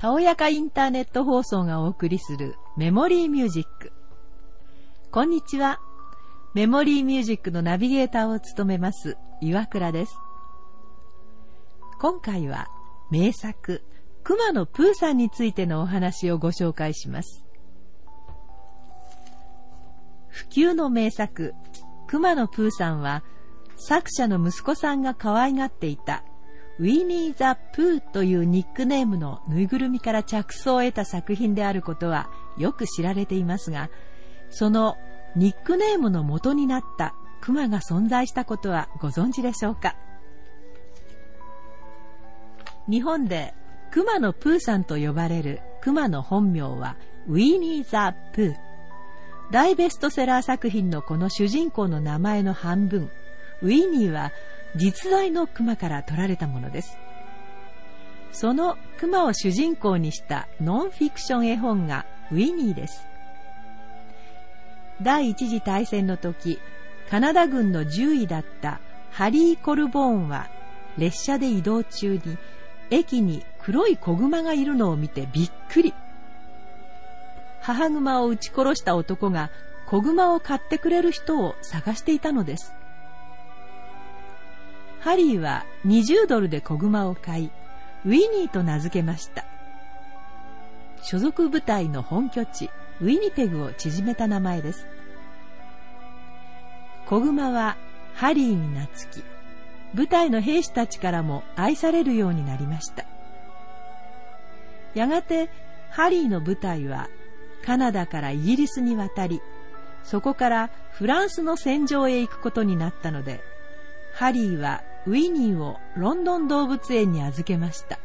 たおやかインターネット放送がお送りするメモリーミュージック。こんにちは。メモリーミュージックのナビゲーターを務めます岩倉です。今回は名作、熊野プーさんについてのお話をご紹介します。普及の名作、熊野プーさんは作者の息子さんが可愛がっていたウィニー・ザ・プーというニックネームのぬいぐるみから着想を得た作品であることはよく知られていますが、そのニックネームの元になったクマが存在したことはご存知でしょうか？日本でクマのプーさんと呼ばれるクマの本名はウィニー・ザ・プー。大ベストセラー作品のこの主人公の名前の半分、ウィニーは実在の熊から取られたものです。その熊を主人公にしたノンフィクション絵本がウィニーです。第一次大戦の時、カナダ軍の獣医だったハリー・コルボーンは列車で移動中に駅に黒い子熊がいるのを見てびっくり。母熊を撃ち殺した男が子熊を買ってくれる人を探していたのです。ハリーは20ドルで子熊を買い、ウィニーと名付けました。所属部隊の本拠地、ウィニペグを縮めた名前です。子熊はハリーに懐き、部隊の兵士たちからも愛されるようになりました。やがてハリーの部隊はカナダからイギリスに渡り、そこからフランスの戦場へ行くことになったので、ハリーはウィニーをロンドン動物園に預けました。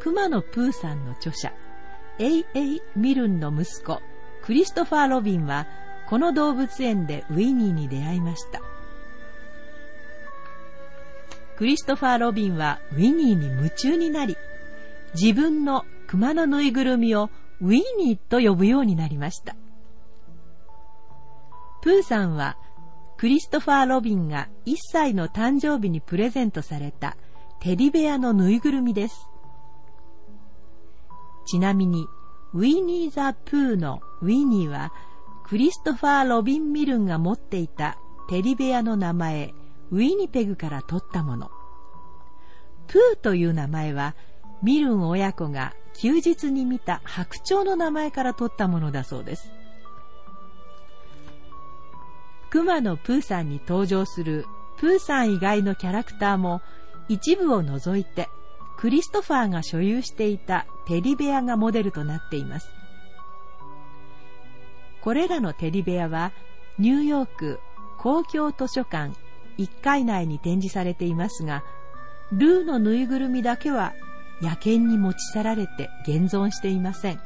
クマのプーさんの著者、エイ・エイ・ミルンの息子、クリストファー・ロビンは、この動物園でウィニーに出会いました。クリストファー・ロビンはウィニーに夢中になり、自分の熊のぬいぐるみをウィニーと呼ぶようになりました。プーさんはクリストファー・ロビンが1歳の誕生日にプレゼントされたテディベアのぬいぐるみです。ちなみに、ウィニー・ザ・プーのウィニーは、クリストファー・ロビン・ミルンが持っていたテディベアの名前、ウィニペグから取ったもの。プーという名前は、ミルン親子が休日に見た白鳥の名前から取ったものだそうです。熊野プーさんに登場するプーさん以外のキャラクターも一部を除いてクリストファーが所有していたテディベアがモデルとなっています。これらのテディベアはニューヨーク公共図書館1階内に展示されていますが、ルーのぬいぐるみだけは野犬に持ち去られて現存していません。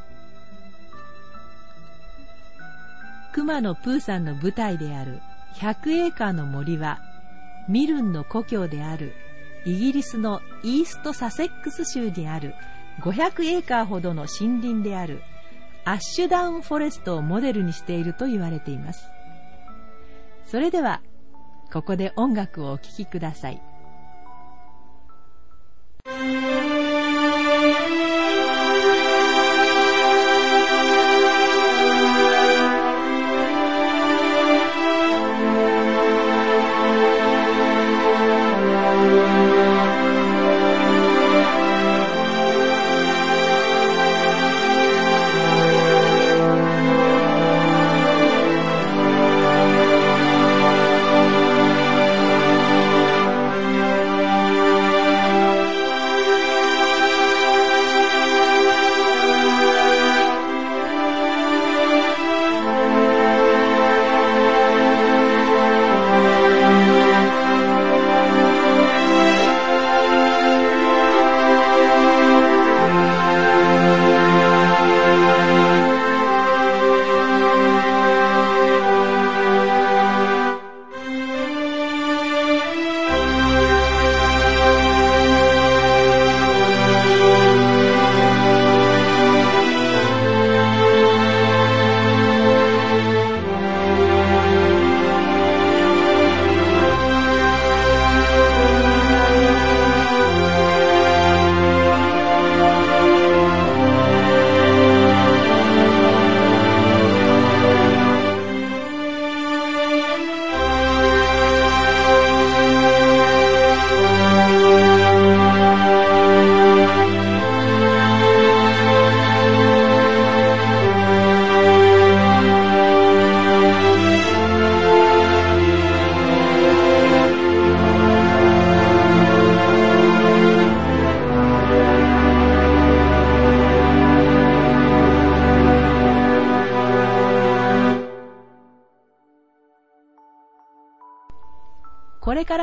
熊野プーさんの舞台である100エーカーの森は、ミルンの故郷であるイギリスのイーストサセックス州にある500エーカーほどの森林であるアッシュダウンフォレストをモデルにしていると言われています。それでは、ここで音楽をお聴きください。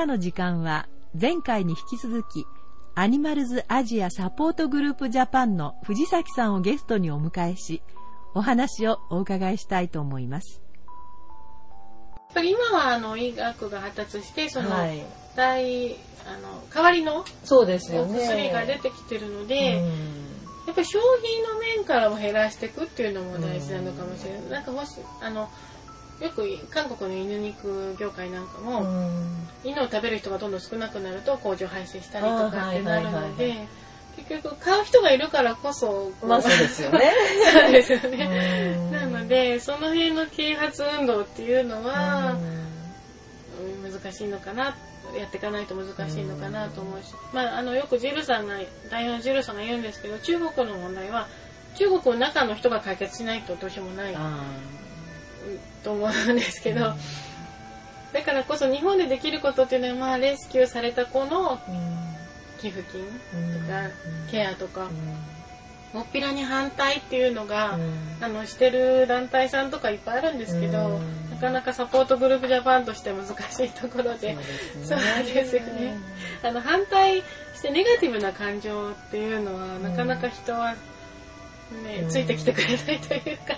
の時間は前回に引き続きアニマルズアジアサポートグループジャパンの藤崎さんをゲストにお迎えしお話をお伺いしたいと思います。今はあの医学が発達してその、はい、大あの代わりのそうですよ、ね、薬が出てきてるので、やっぱり消費の面からも減らしていくっていうのも大事なのかもしれない。なんかもしあのよく韓国の犬肉業界なんかも、犬を食べる人がどんどん少なくなると工場廃止したりとかってなるので。結局買う人がいるからこそまあそうですよね。そうですよね。なのでその辺の啓発運動っていうのは難しいのかなやっていかないと難しいのかなと思うし、まあ、あのよくジルさんが代表のジルさんが言うんですけど中国の問題は中国の中の人が解決しないとどうしようもないと思うんですけど、だからこそ日本でできることっていうのは、まあ、レスキューされた子の寄付金とか、ケアとか。もっぴらに反対っていうのが、あのしてる団体さんとかいっぱいあるんですけど、なかなかサポートグループジャパンとして難しいところでそうですよね。あの反対してネガティブな感情っていうのは、なかなか人は、ね、ついてきてくれないというか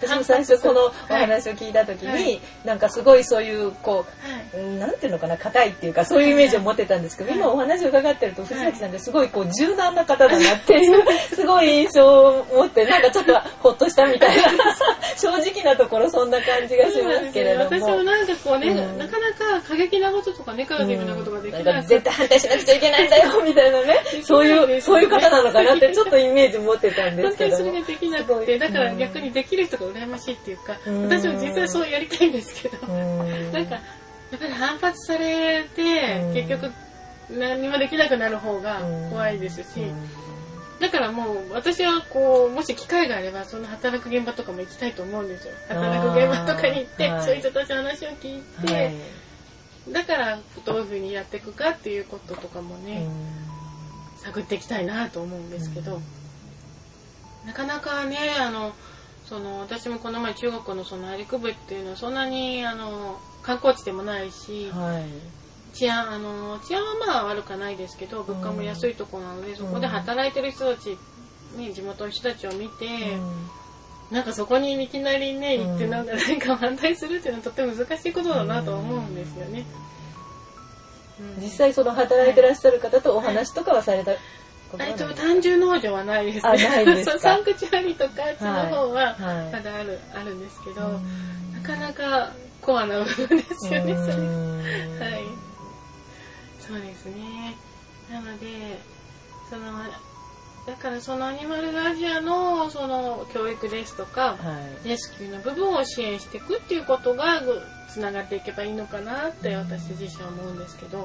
私 も最初このお話を聞いた時に、はい、なんかすごいそういうこう、はい、なんていうのかな硬いっていうかそういうイメージを持ってたんですけど、はい、今お話を伺ってると藤崎さんですごいこう柔軟な方だなっていうすごい印象を持ってなんかちょっとほっとしたみたいな 正直なところそんな感じがしますけれども、ね、私もなんかこうね、うん、なかなか過激なこととかネガティブなことができない、うん、絶対反対しなくちゃいけないんだよみたいなね。そういうそういう方なのかなってちょっとイメージ持ってたんですけどそれができなくてだから逆にできる人が羨ましいっていうか、私も実はそうやりたいんですけど、なんか、やっぱり反発されて、結局何もできなくなる方が怖いですし、だからもう私はこう、もし機会があればその働く現場とかも行きたいと思うんですよ。働く現場とかに行って、そういう人たちの話を聞いて、はい、だからどういうふうにやっていくかっていうこととかもね、探っていきたいなと思うんですけど、なかなかね、あの、その私もこの前中国のその内陸部っていうのはそんなにあの観光地でもないし、はい、治安あの治安はまあ悪くはないですけど物価も安いところなので、うん、そこで働いてる人たちに地元の人たちを見て、うん、なんかそこにいきなりね行ってなんか何か反対するっていうのはとっても難しいことだなと思うんですよね。実際その働いてらっしゃる方とお話とかはされたえっと、単純農場はないですね。ないです サンクチュアリとかあっちの方はまだある、あるんですけど、なかなかコアな部分ですよね、それ。はい。そうですね。なので、その、だからそのアニマルアジアのその教育ですとか、はい、レスキューの部分を支援していくっていうことがつながっていけばいいのかなって私自身は思うんですけど、は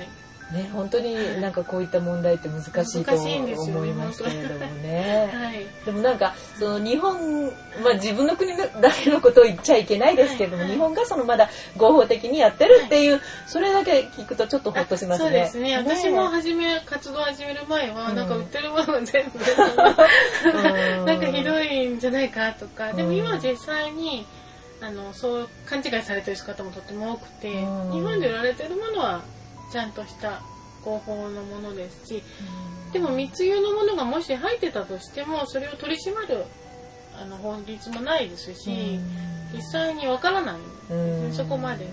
い。ね、本当になんかこういった問題って難しいと思いますけれどもね。はい、でもなんかその日本、まあ自分の国だけのことを言っちゃいけないですけれども、はい。はい、日本がそのまだ合法的にやってるっていう、はい、それだけ聞くとちょっとほっとしますね。そうですね。私も始め、活動始める前は、なんか売ってるもの全部、なんかひどいんじゃないかとか、でも今は実際に、あの、そう勘違いされてる方もとっても多くて、日本で売られてるものはちゃんとした合法のものですし、でも密輸のものがもし入ってたとしてもそれを取り締まるあの法律もないですし、実際にわからない。そこまで、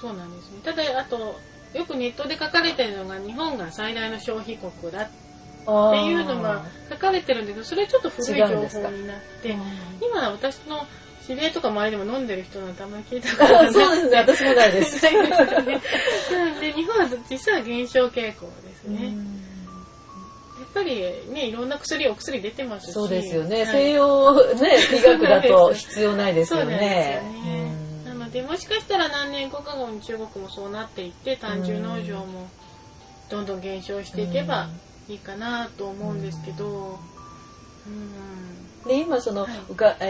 そうなんですね。ただあとよくネットで書かれてるのが日本が最大の消費国だっていうのが書かれてるんだけどそれちょっと古い情報になって今私の知り合いとか周りでも飲んでる人なんてあんまり聞いたことない。そうですね、私もないです。な ので、日本は実は減少傾向ですね。やっぱりね、いろんな薬、お薬出てますし。そうですよね。はい、西洋ね、医学だと必要ないですよね。なので、もしかしたら何年後か後に中国もそうなっていって、単純農場もどんどん減少していけばいいかなと思うんですけど、うんで今その、は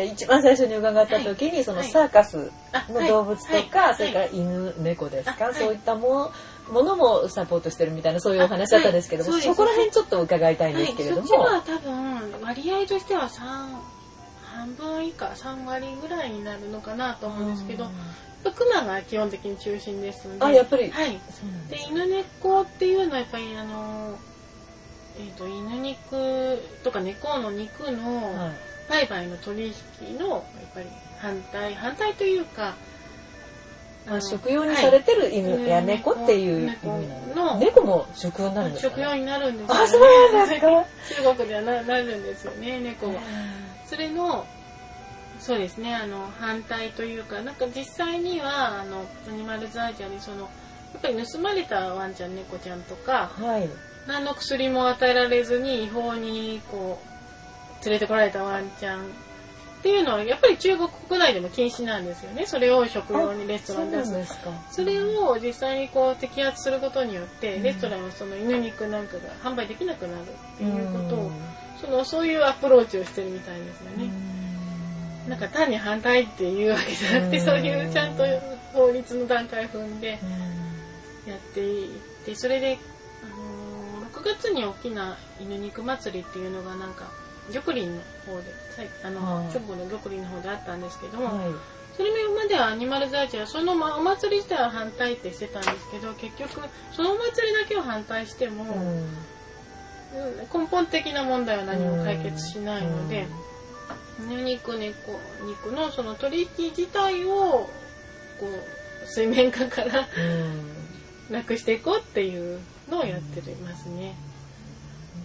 い、一番最初に伺った時に、はい、そのサーカスの動物とか、はい、それから犬猫ですか、そういったもものもサポートしてるみたいなそういうお話だったんですけども、そこら辺ちょっと伺いたいんですけれども、そっちは多分割合としては3半分以下3割ぐらいになるのかなと思うんですけどクマが基本的に中心ですので。あやっぱり。はい。で犬猫っていうのはやっぱりあのえーと、犬肉とか猫の肉の売買の取引のやっぱり反対反対というかあ食用にされてる犬や猫っていう意味の猫も食用になるんですか、ね、食用になるんですあそうなんですか？中国ではななるんですよね猫は。それのそうですねあの反対というかなんか実際にはあのアニマルザージャーにそのやっぱり盗まれたワンちゃん猫ちゃんとか、はい、何の薬も与えられずに違法にこう連れてこられたワンちゃんっていうのはやっぱり中国国内でも禁止なんですよね。それを食用にレストランで出す。それを実際にこう摘発することによって、レストランはその犬肉なんかが販売できなくなるっていうことを、そのそういうアプローチをしてるみたいですよね。なんか単に反対っていうわけじゃなくて、そういうちゃんと法律の段階踏んでやっていってそれで、あのー、6月に大きな犬肉祭りっていうのがなんか玉林の方であの直後の玉林の方であったんですけども、はい、それまではアニマルザーチはそのお祭り自体は反対ってしてたんですけど結局そのお祭りだけを反対しても、うん、根本的な問題は何も解決しないので。犬肉猫肉のその取引自体をこう水面下からなくしていこうっていうのをやってますね。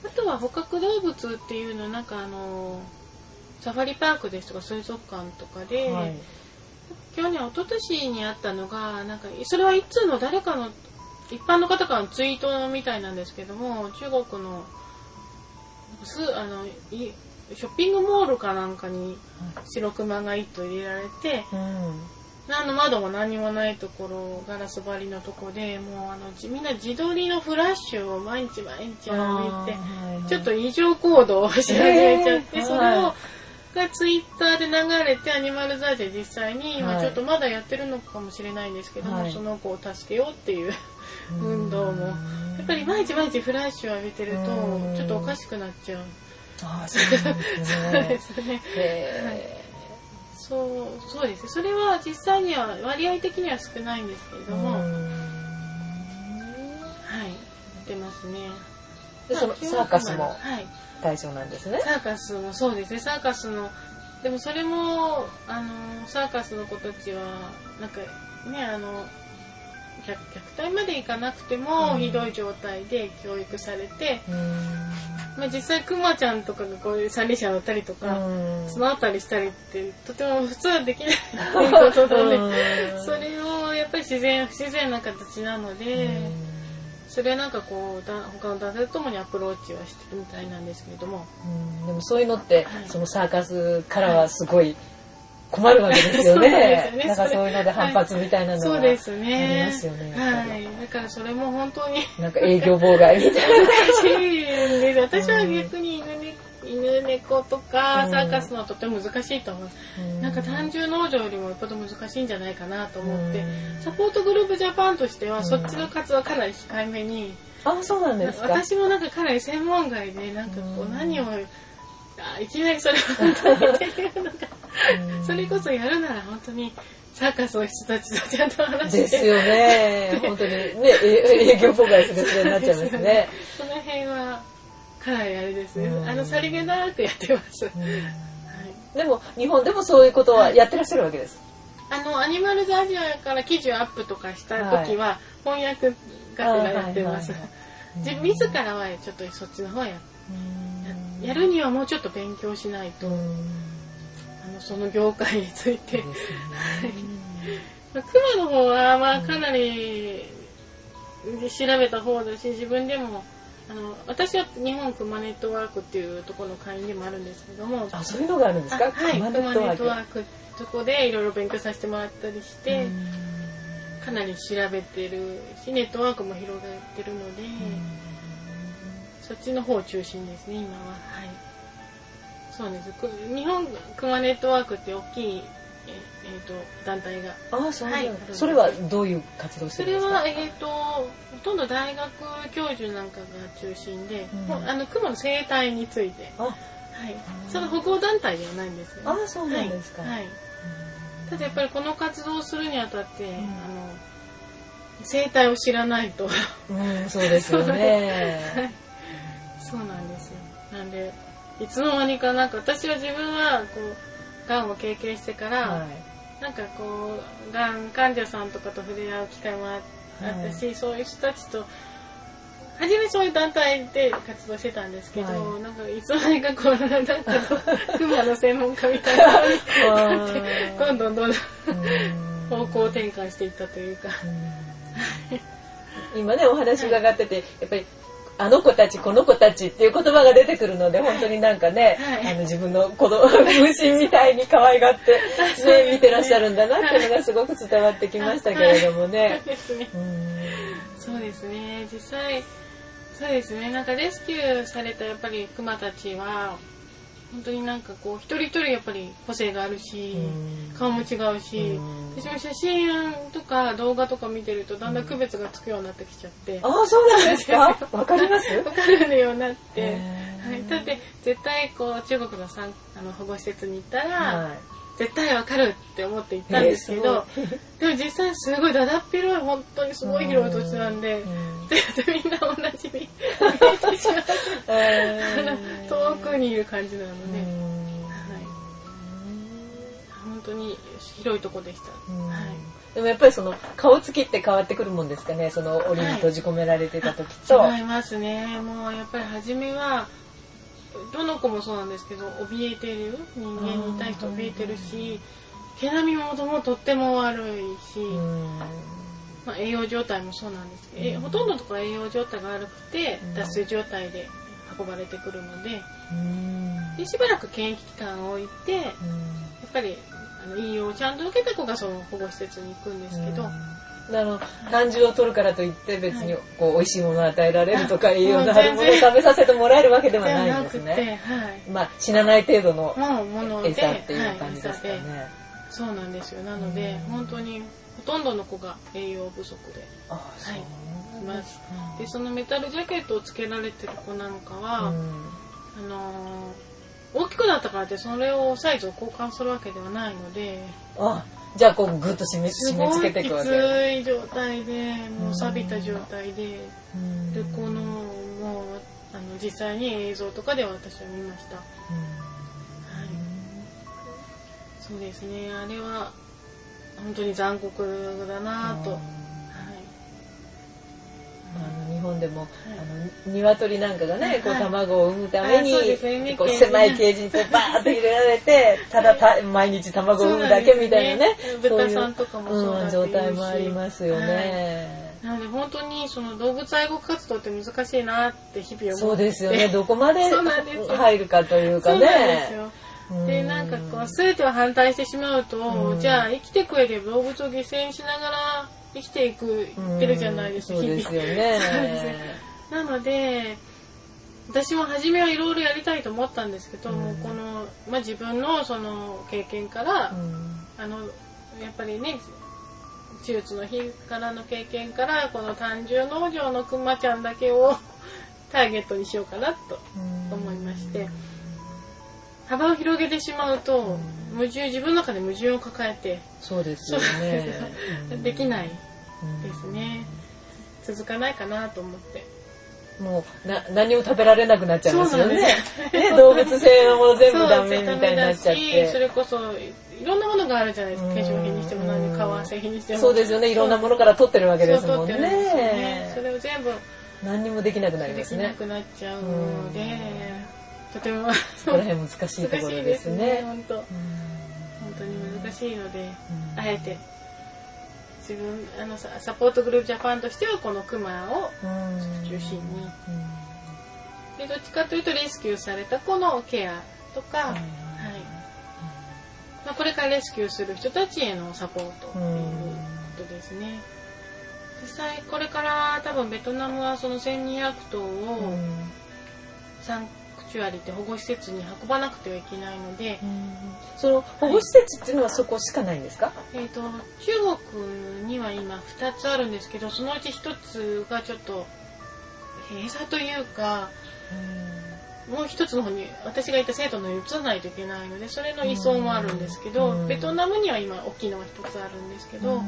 あとは捕獲動物っていうのなんかあのサファリパークですとか水族館とかで、はい、去年一昨年にあったのがなんかそれはいつの誰かの一般の方からのツイートみたいなんですけども中国のすあのいショッピングモールかなんかに白熊が一頭入れられて、うん、何の窓も何もないところガラス張りのとこでもうあのみんな自撮りのフラッシュを毎日毎日歩いて、はいはい、ちょっと異常行動をし始めちゃって、えー、それを、がツイッターで流れてアニマルザージェ実際に今ちょっとまだやってるのかもしれないんですけども、はい、その子を助けようっていう運動も。やっぱり毎日毎日フラッシュを浴びてるとちょっとおかしくなっちゃう。あ そうですね。そうそうです。それは実際には割合的には少ないんですけれども、はい、出ますね。でそのサーカスも対象なんですね。サーカスもそうですね。サーカスのでもそれもあのサーカスの子たちはなんかねあの虐待までいかなくてもひどい状態で教育されて、まあ、実際くまちゃんとかがこういう三輪車乗ったりとか、綱渡りしたりってとても普通はできないことなのでそれをやっぱり自然不自然な形なので。それはなんかこうだ他の男性ともにアプローチはしてるみたいなんですけれども、でもそういうのって、はい、そのサーカスからはすごい困るわけですよね。ね。なんかそういうので反発みたいなのがありますよね。はい。だからそれも本当に。なんか営業妨害みたいな。私は逆に犬猫犬猫とかサーカスのとても難しいと思う、うん、なんか単純農場よりもよっぽど難しいんじゃないかなと思って、うん、サポートグループジャパンとしては、そっちの活はかなり控えめに。あそうなんですか。私もなんかかなり専門外でなんかこう何をあいきなりそれを本当にっていうのが それこそやるなら本当にサーカスの人たちとちゃんと話して。ですよね。本当にね営業妨害するになっちゃいますね。その辺はかなりあれですねあのさりげなくやってます、はい、でも日本でもそういうことはやってらっしゃるわけです、あのアニマルズアジアから記事をアップとかした時は、翻訳学がやってます、自自らはちょっとそっちの方はややるにはもうちょっと勉強しないと、あのその業界について。熊の方はまあかなり調べた方だし自分でもあの私は日本クマネットワークっていうところの会員でもあるんですけども。あそういうのがあるんですか？はいク。マネットワークそこでいろいろ勉強させてもらったりしてかなり調べてるしネットワークも広がってるので。そっちの方中心ですね今は。はい。そうです。日本クマネットワークって大きいええーと、団体が。あそうはい、それはどういう活動してるんですか？それは、えーと、ほとんど大学教授なんかが中心で、うん、あの雲の生態について。はその保護団体ではないんですよ、ね、ああそうなんですか、はい、はい、ただやっぱりこの活動をするにあたって、うん、あの生態を知らないと。うん、そうですよね そうなんですよ。なんでいつの間にかなんか私は自分はこうがんを経験してから、はい、なんかこうがん患者さんとかと触れ合う機会もあったし、はい、そういう人たちと初めそういう団体で活動してたんですけど、はい、なんかいつの間にかこうなんか熊の専門家みたいなどんどんどんどん方向転換していったとい。うか今ねお話伺ってて、やっぱりあの子たちこの子たちっていう言葉が出てくるので本当になんかね、はい、あの自分の子供分身みたいに可愛がって、ね、見てらっしゃるんだなっていうのがすごく伝わってきましたけれどもね。そうですね。実際そうですね。なんかレスキューされたやっぱりクマたちは本当になんかこう一人一人やっぱり個性があるし、顔も違うし、私も写真とか動画とか見てるとだんだん区別がつくようになってきちゃって。ああ、そうなんですか？わかります？わかるようになって。はい。だって絶対こう中国のさんあの保護施設に行ったら、はい絶対わかるって思って行ったんですけど、でも実際すごいだだっ広い本当にすごい広い土地なんで、でみんな同じに見えてしまう遠くにいる感じなので、はい、本当に広いとこでした。はいでもやっぱりその顔つきって変わってくるもんですかね？その檻に閉じ込められてた時と、はい、違いますね。もうやっぱり初めはどの子もそうなんですけど怯えてる人間に対して怯えてるし毛並みももとっても悪いし、まあ、栄養状態もそうなんですけど、ほとんどのところ栄養状態が悪くて脱水状態で運ばれてくるので,、でしばらく検疫期間を置いて、やっぱりあの栄養をちゃんと受けた子がその保護施設に行くんですけど。あの胆汁を取るからといって別にこう美味しいものを与えられるとか栄養のあるものを食べさせてもらえるわけではないんですね。はい、まあ死なない程度の餌っていう感じですかね。そうなんですよ。なので、本当にほとんどの子が栄養不足で、はい、います。でそのメタルジャケットをつけられてる子なんかは、あの大きくなったからってそれをサイズを交換するわけではないので。あじゃあこうグッと締め締め付けていくわけ。すごいきつい状態でもう錆びた状態で、でこのもうあの実際に映像とかで私は見ました、はい、そうですね。あれは本当に残酷だなと、本でも、はい、あの鶏なんかがね、こう卵を産むために、ね、こう狭いケージにこうバーッと入れられて、ただた毎日卵を産むだけみたいなね、そういう、うん、状態もありますよね。なので本当にその動物愛護活動って難しいなって日々思って。そうですよね。どこまで入るかというかね。そうなんでなんかこう全てを反対してしまうと、じゃあ生きてく上で動物を犠牲にしながら生きていくってるじゃないですか、そうですよね。なので私も初めはいろいろやりたいと思ったんですけど、もうこの、まあ、自分のその経験から、あのやっぱりね手術の日からの経験からこの単純農場のくまちゃんだけを ターゲットにしようかなと思いまして。幅を広げてしまうと、矛盾自分の中で矛盾を抱えてそうですよね。できない。ですね、続かないかなと思って。もうな何も食べられなくなっちゃいますよね。ね動物性のもの全部ダメみたいになっちゃって。それこそいろんなものがあるじゃないですか。化粧品にしても何革製品にしても。そうですよね。いろんなものから取ってるわけですもんね、ね、それを全部何にもできなくなりますね。できなくなっちゃうので、とても。そこら辺難しいところですね。本当、本当に難しいので、あえて。自分あのサポートグループジャパンとしてはこのクマを中心に、でどっちかというとレスキューされた子のケアとか、はいまあ、これからレスキューする人たちへのサポートということですね。実際これから多分ベトナムはその1200頭を参チュアリって保護施設に運ばなくてはいけないので、その保護施設っていうのはそこしかないんですか、えっ、ー、と中国には今2つあるんですけどそのうち1つがちょっと閉鎖というか、もう一つの方に私がいた生徒のに移さないといけないのでそれの移送もあるんですけど、ベトナムには今大きいのが一つあるんですけど、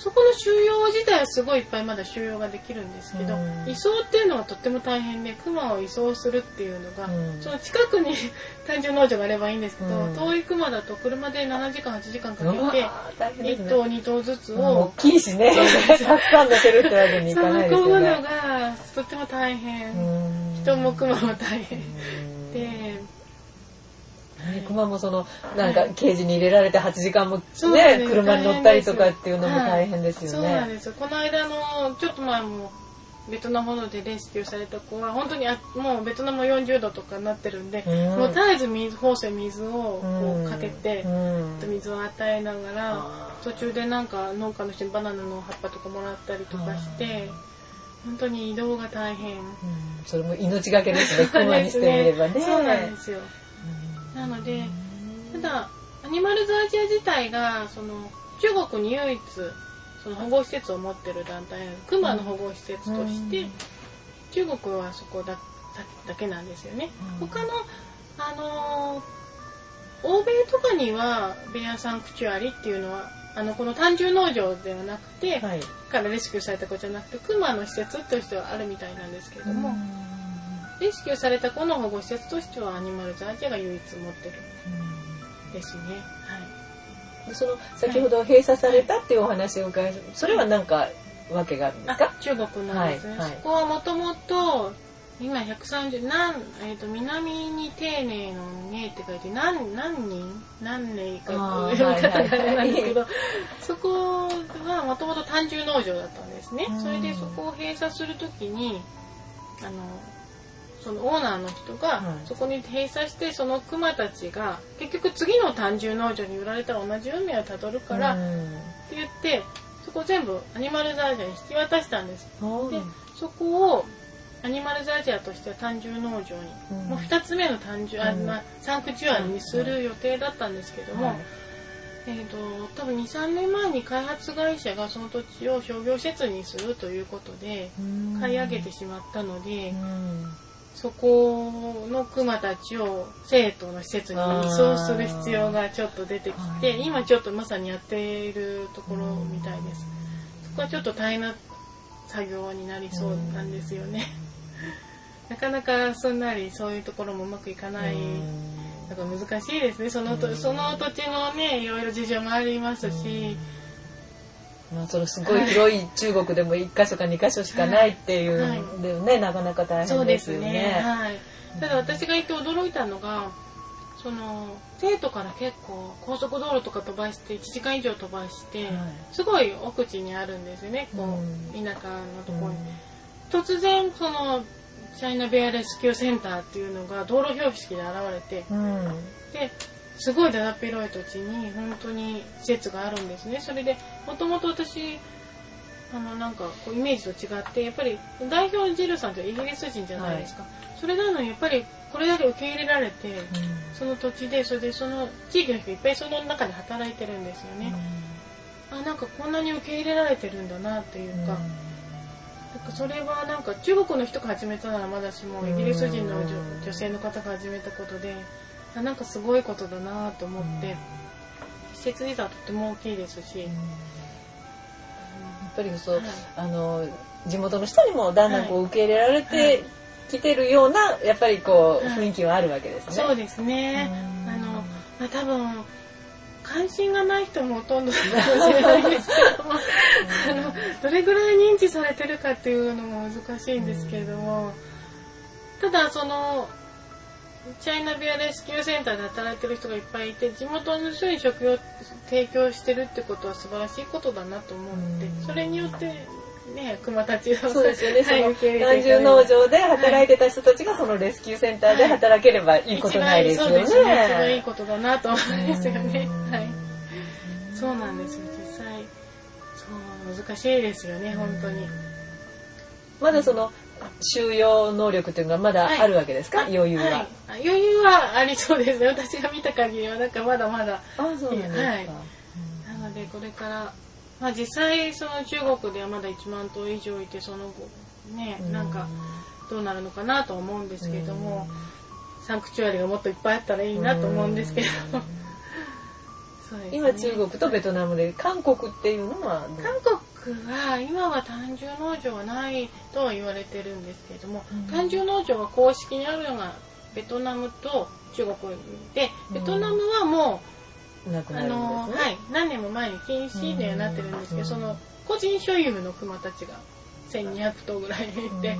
そこの収容自体はすごいいっぱいまだ収容ができるんですけど、移送っていうのはとっても大変で熊を移送するっていうのが、その近くに 単純農場があればいいんですけど、遠い熊だと車で7時間8時間かけて、1頭2頭ずつを、大きいしね。たくさん乗せるってわけにいかないですよね。運ぶのがとっても大変。人も熊も大変。で熊もそのなんかケージに入れられて8時間もね、ね車に乗ったりとかっていうのも大変ですよね。はい、そうなんですよ。この間のちょっと前もベトナムのでレスキューされた子は本当にあもうベトナム40度とかになってるんで、うん、もう絶えず水ホース水をこうかけて、うん、水を与えながら途中でなんか農家の人にバナナの葉っぱとかもらったりとかして。本当に移動が大変、うん、それも命がけですね。熊にしてみればね。そうなんですよなので、ただ、アニマルズアジア自体が、その、中国に唯一、その保護施設を持ってる団体クマの保護施設として、中国はそこだだけなんですよね。他の、あのー、欧米とかには、ベアサンクチュアリっていうのは、あの、この単純農場ではなくて、はい、からレスキューされた子じゃなくて、クマの施設としてはあるみたいなんですけれども、レスキューされた子の保護施設としてはアニマルズアジアが唯一持ってるですね。はい。その先ほど閉鎖されたっていうお話を伺い、それは何かわけがあるんですか？中国なんですね。はい、そこはもともと今130何えっ、ー、と南に丁寧のねって書いて何何人？何年か読み方があんですけど、そこはもともと単純農場だったんですね。それでそこを閉鎖するときにあのそのオーナーの人がそこに閉鎖してそのクマたちが結局次の単純農場に売られたら同じ運命をたどるからって言ってそこ全部アニマルザージャに引き渡したんです。でそこをアニマルザージャとしては単純農場に、もう2つ目の単純、あまあ、サンクチュアリにする予定だったんですけども、えーと、多分23年前に開発会社がその土地を商業施設にするということで買い上げてしまったので、そこのクマたちを生徒の施設に移送する必要がちょっと出てきて、今ちょっとまさにやっているところみたいです。そこはちょっと大変な作業になりそうなんですよね。なかなかすんなりそういうところもうまくいかない。なんか難しいですね。そのと、その土地のね、いろいろ事情もありますし、まあ、そのすごい広い中国でも1箇所か2箇所しかないっていうでね、はい、なかなか大変ですよね。ね。はい、ただ私が行って驚いたのがその生徒から結構高速道路とか飛ばして1時間以上飛ばして、はい、すごい奥地にあるんですよねこう、田舎のところに。突然そのチャイナベアレスキューセンターっていうのが道路標識で現れて、うん、ですごいだだっ広い土地に本当に施設があるんですね。それで、もともと私、あの、なんか、こう、イメージと違って、やっぱり、代表ジルさんってイギリス人じゃないですか。はい、それなのに、やっぱり、これだけ受け入れられて、うん、その土地で、それで、その、地域の人いっぱいその中で働いてるんですよね。うん、あ、なんかこんなに受け入れられてるんだな、っていうか、うん、なんかそれはなんか中国の人が始めたならまだしも、イギリス人の女性の方が始めたことで、あなんかすごいことだなと思って、施設自体はとても大きいですし、やっぱりそう、はい、あの地元の人にもだんだんこう受け入れられてきてるような、やっぱりこう雰囲気はあるわけですね。そうですね。あの、まあ、多分関心がない人もほとんどかもしれないですけどもあのどれぐらい認知されてるかっていうのも難しいんですけれどもただそのチャイナビアレスキューセンターで働いてる人がいっぱいいて地元の人に食を提供してるってことは素晴らしいことだなと思うのでそれによってね熊たちをそうですよね、はい、その単純農場で働いてた人たちがそのレスキューセンターで働ければいいことないですよね、はい、そうですね。一番いいことだなと思うんですよねはいそうなんですよ実際そう難しいですよね本当にまだその収容能力っていうのがまだあるわけですか、はい、余裕は、はい、余裕はありそうですね。私が見た限りはなんかまだまだ。あそうなんですか、はい、なのでこれからまあ実際その中国ではまだ1万頭以上いてその後ねなんかどうなるのかなと思うんですけれども、サンクチュアリがもっといっぱいあったらいいなと思うんですけど、ね、今中国とベトナムで韓国っていうのは韓国は今は単純農場はないとは言われてるんですけれども、うん、単純農場が公式にあるのがベトナムと中国でベトナムはもう、うん、あのはい、何年も前に禁止にはなってるんですけど、その個人所有のクマたちが1200頭ぐらいいて、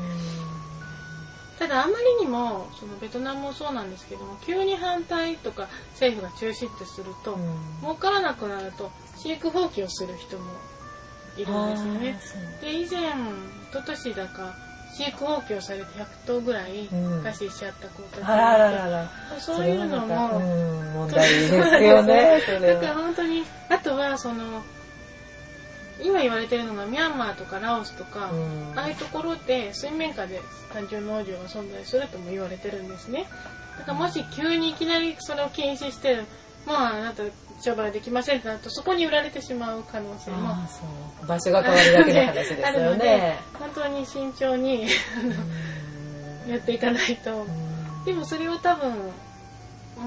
ただあまりにもそのベトナムもそうなんですけども急に反対とか政府が中止ってすると、儲からなくなると飼育放棄をする人もいるんですよね。で以前一昨年だか飼育放棄をされて100頭ぐらい餓死しちゃった子たちがいて、そういうのも問題ですよね。だから本当にあとはその今言われてるのがミャンマーとかラオスとか、ああいうところで水面下で単純農場が存在するとも言われてるんですね。だからもし急にいきなりそれを禁止して、もうあなた商売できませんってなるとそこに売られてしまう。可能性も場所が変わるだけの 話ですよね。本当に慎重に やっていかないと。でもそれを多分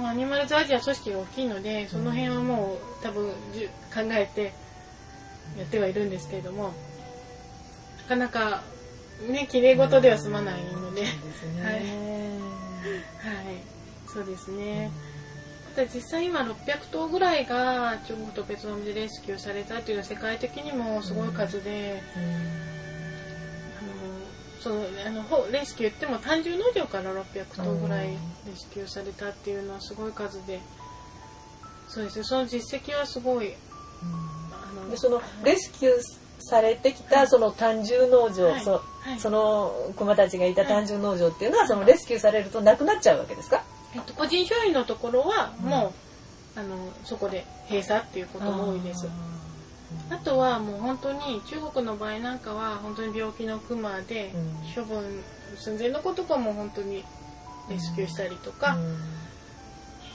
アニマルズアジア組織が大きいのでその辺はもう多分考えてやってはいるんですけれどもなかなかね綺麗事では済まないので、はい、はい、そうですね。ただ実際今600頭ぐらいが中国とベトナムでレスキューされたというのは世界的にもすごい数で、うん、あのそのあのレスキューっても単純農場から600頭ぐらいレスキューされたっていうのはすごい数でそうですね。その実績はすごい、うん。でそのレスキューされてきたその単純農場、はい、その熊たちがいた単純農場っていうのはそのレスキューされるとなくなっちゃうわけですか、えっと、個人所有のところはもう、うん、あのそこで閉鎖っていうことが多いです。あとはもう本当に中国の場合なんかは本当に病気のクマで処分寸前の子とかも本当にレスキューしたりとか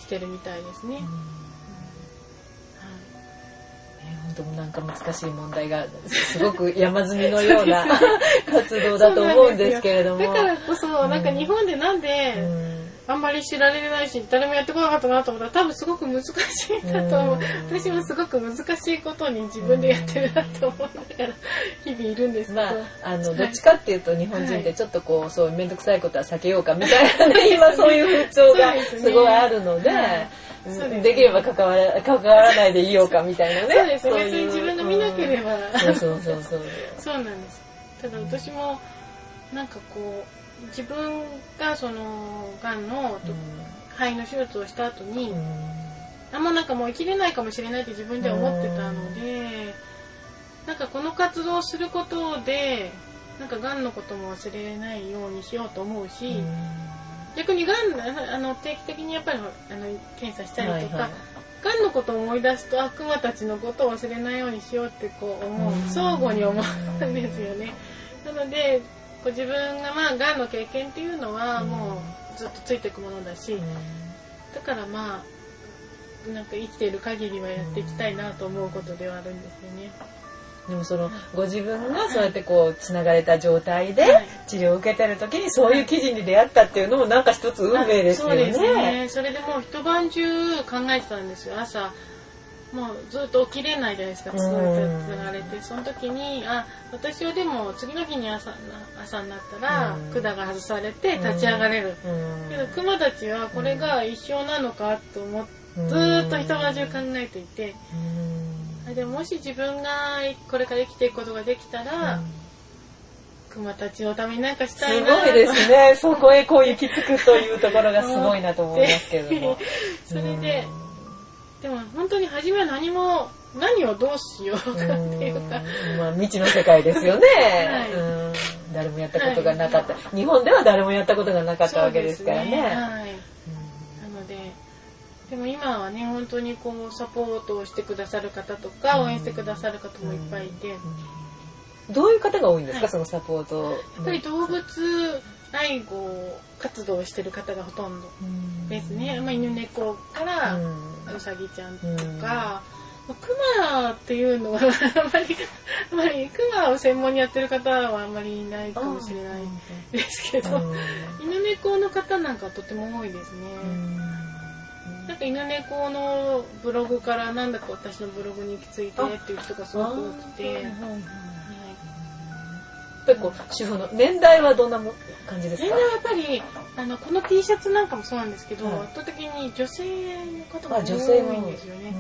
してるみたいですね。うん。本当なんか難しい問題がすごく山積みのような 活動だと思うんですけれども。だからこそ、なんか日本でなんで、あんまり知られないし、誰もやってこなかったなと思ったら多分すごく難しいんだと思う。私もすごく難しいことに自分でやってるなと思いながら日々いるんですけど。まあ、あの、どっちかっていうと日本人ってちょっとこう、そう、めんどくさいことは避けようかみたいなね、今そういう風潮がすごいあるので、できれば関わら関わらないでいようかみたいなね。そうですね。別に自分が見なければ。そうそうそうそう。そうなんです。ただ私も、なんかこう、自分がその、がんの、肺の手術をした後に、あ、もうなんかもう生きれないかもしれないって自分では思ってたので、なんかこの活動をすることで、なんかがんのことも忘れないようにしようと思うし、逆にがんあの定期的にやっぱりあの検査したりとか、はいはい、がんのことを思い出すと悪魔たちのことを忘れないようにしようってこう思う相互に思うんですよね。なのでこう自分がまあがんの経験っていうのはもうずっとついていくものだし、だからまあなんか生きている限りはやっていきたいなと思うことではあるんですよね。でもそのご自分がそうやってこうつながれた状態で治療を受けてる時にそういう記事に出会ったっていうのもなんか一つ運命ですよね。そうですね。それでもう一晩中考えてたんですよ。朝もうずっと起きれないじゃないですか、つながれて。その時に、あ、私はでも次の日に朝朝になったら管が外されて立ち上がれる。けど熊たちはこれが一生なのかと思って、ずっと一晩中考えていて。でももし自分がこれから生きていくことができたら、うん、熊たちのためになんかしたいなすごいですね。そこへこう行き着くというところがすごいなと思いますけども。それで、でも本当に初めは何も、何をどうしようかっていうか。まあ未知の世界ですよね。はい、誰もやったことがなかった、はい、日本では誰もやったことがなかったわけですからね。ね。はい、なので、でも今はね本当にこうサポートをしてくださる方とか応援してくださる方もいっぱいいて、どういう方が多いんですか、はい、そのサポートやっぱり動物愛護活動をしてる方がほとんどですね、まあ、犬猫からうさぎちゃんとか、クマっていうのはあんまり、あんまりクマを専門にやってる方はあんまりいないかもしれないですけど、犬猫の方なんかとても多いですね。なんか犬猫のブログからなんだか私のブログに行き着いてっていう人がすごく多くて、ぱりこう主婦の年代はどんなも感じですか？年代はやっぱりあのこの T シャツなんかもそうなんですけど、はい、圧倒的に女性の方が多いんですよね。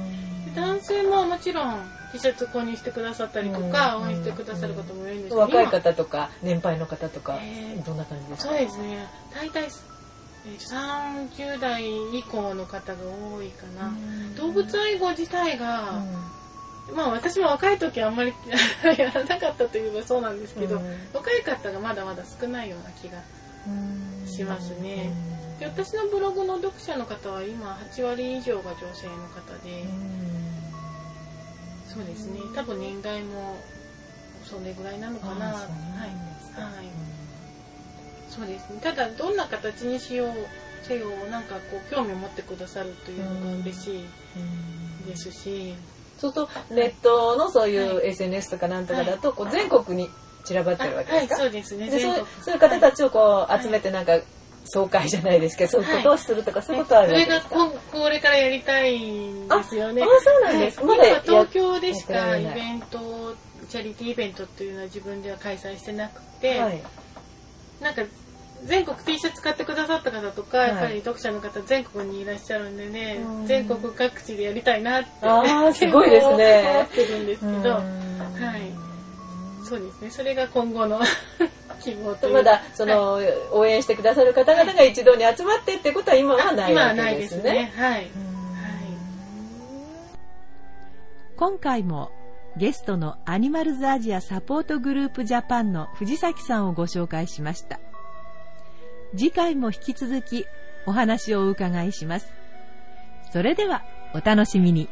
男性ももちろん T シャツ購入してくださったりとか、応援してくださる方もいるんですけど、若い方とか年配の方とか、どんな感じですか？そうですね。大体30代以降の方が多いかな。動物愛護自体が、まあ私も若い時あんまりやらなかったといえばそうなんですけど、うん、若い方がまだまだ少ないような気がしますね。で私のブログの読者の方は今8割以上が女性の方で、そうですね。多分年代もそれぐらいなのかな。はい、はい。そうですね。ただどんな形にしようせよなんかこう興味を持ってくださるというのが嬉しいですし。そうするとネットのそういう SNS とかなんとかだと、こう全国に散らばってるわけですか、はい、そうですね。でそうそういう方たちをこう集めてなんか、総会じゃないですけど、そういうことをするとか、そういうことはあるわけですか、それがこれからやりたいんですよね。あ、そうなんです。か。まだ東京でしかイベント、チャリティーイベントっていうのは自分では開催してなくて、はい、なんか全国 T シャツ買ってくださった方とか、はい、やっぱり読者の方全国にいらっしゃるんでね、全国各地でやりたいなってあ すごいですね。思ってるんですけど、はい。そうですね。それが今後の 希望とまだその、はい、応援してくださる方々が一堂に集まってってことは今はないわけですね。今はないですね。はい、はい、今回もゲストのアニマルズアジアサポートグループジャパンの藤崎さんをご紹介しました。次回も引き続きお話をお伺いします。それではお楽しみに。